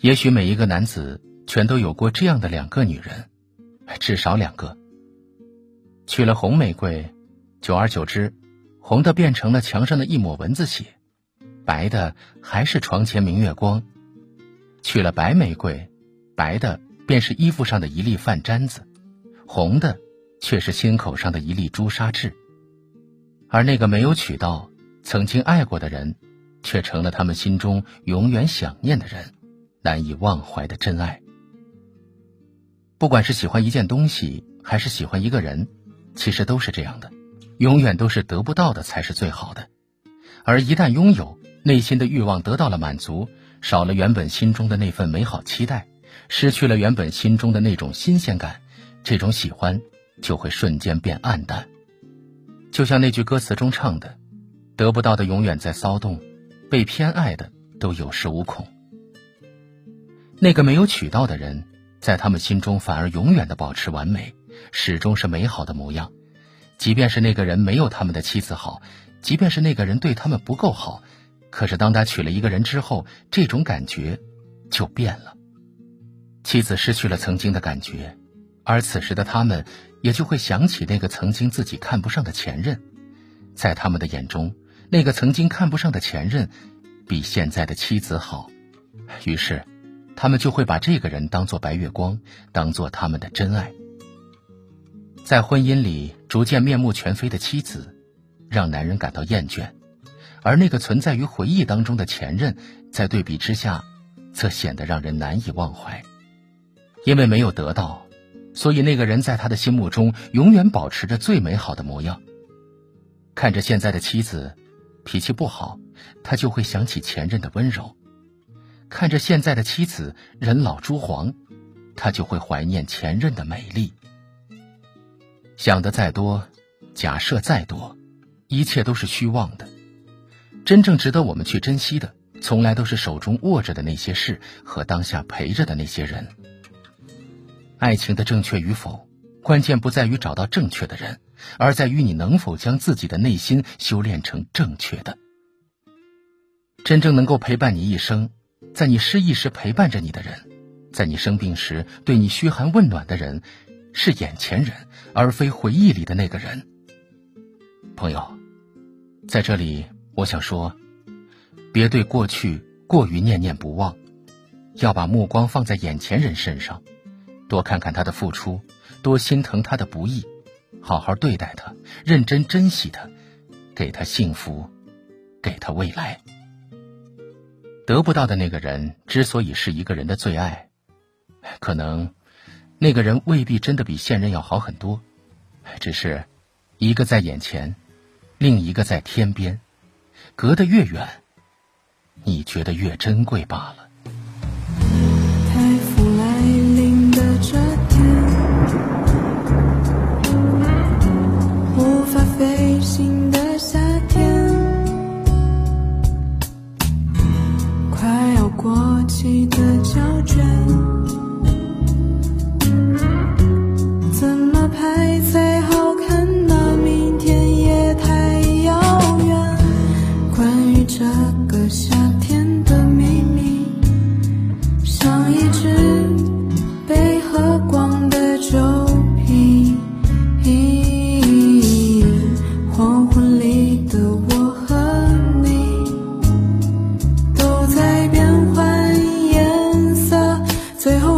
也许每一个男子全都有过这样的两个女人，至少两个。娶了红玫瑰，久而久之，红的变成了墙上的一抹蚊子血，白的还是床前明月光；娶了白玫瑰，白的便是衣服上的一粒饭粘子，红的却是心口上的一粒朱砂痣。而那个没有娶到、曾经爱过的人，却成了他们心中永远想念的人。难以忘怀的真爱。不管是喜欢一件东西，还是喜欢一个人，其实都是这样的，永远都是得不到的才是最好的。而一旦拥有，内心的欲望得到了满足，少了原本心中的那份美好期待，失去了原本心中的那种新鲜感，这种喜欢就会瞬间变暗淡。就像那句歌词中唱的：“得不到的永远在骚动，被偏爱的都有恃无恐。”那个没有娶到的人，在他们心中反而永远的保持完美，始终是美好的模样。即便是那个人没有他们的妻子好，即便是那个人对他们不够好，可是当他娶了一个人之后，这种感觉就变了。妻子失去了曾经的感觉，而此时的他们也就会想起那个曾经自己看不上的前任，在他们的眼中，那个曾经看不上的前任，比现在的妻子好，于是。他们就会把这个人当做白月光，当做他们的真爱。在婚姻里逐渐面目全非的妻子，让男人感到厌倦；而那个存在于回忆当中的前任，在对比之下，则显得让人难以忘怀。因为没有得到，所以那个人在他的心目中永远保持着最美好的模样。看着现在的妻子脾气不好，他就会想起前任的温柔。看着现在的妻子人老珠黄，他就会怀念前任的美丽。想的再多，假设再多，一切都是虚妄的。真正值得我们去珍惜的，从来都是手中握着的那些事和当下陪着的那些人。爱情的正确与否，关键不在于找到正确的人，而在于你能否将自己的内心修炼成正确的。真正能够陪伴你一生。在你失意时陪伴着你的人，在你生病时对你嘘寒问暖的人，是眼前人，而非回忆里的那个人。朋友，在这里我想说，别对过去过于念念不忘，要把目光放在眼前人身上，多看看他的付出，多心疼他的不易，好好对待他，认真珍惜他，给他幸福，给他未来。得不到的那个人之所以是一个人的最爱，可能那个人未必真的比现任要好很多，只是一个在眼前，另一个在天边，隔得越远，你觉得越珍贵罢了。这个夏天的秘密，像一只被喝光的酒瓶。黄昏里的我和你都在变换颜色，最后。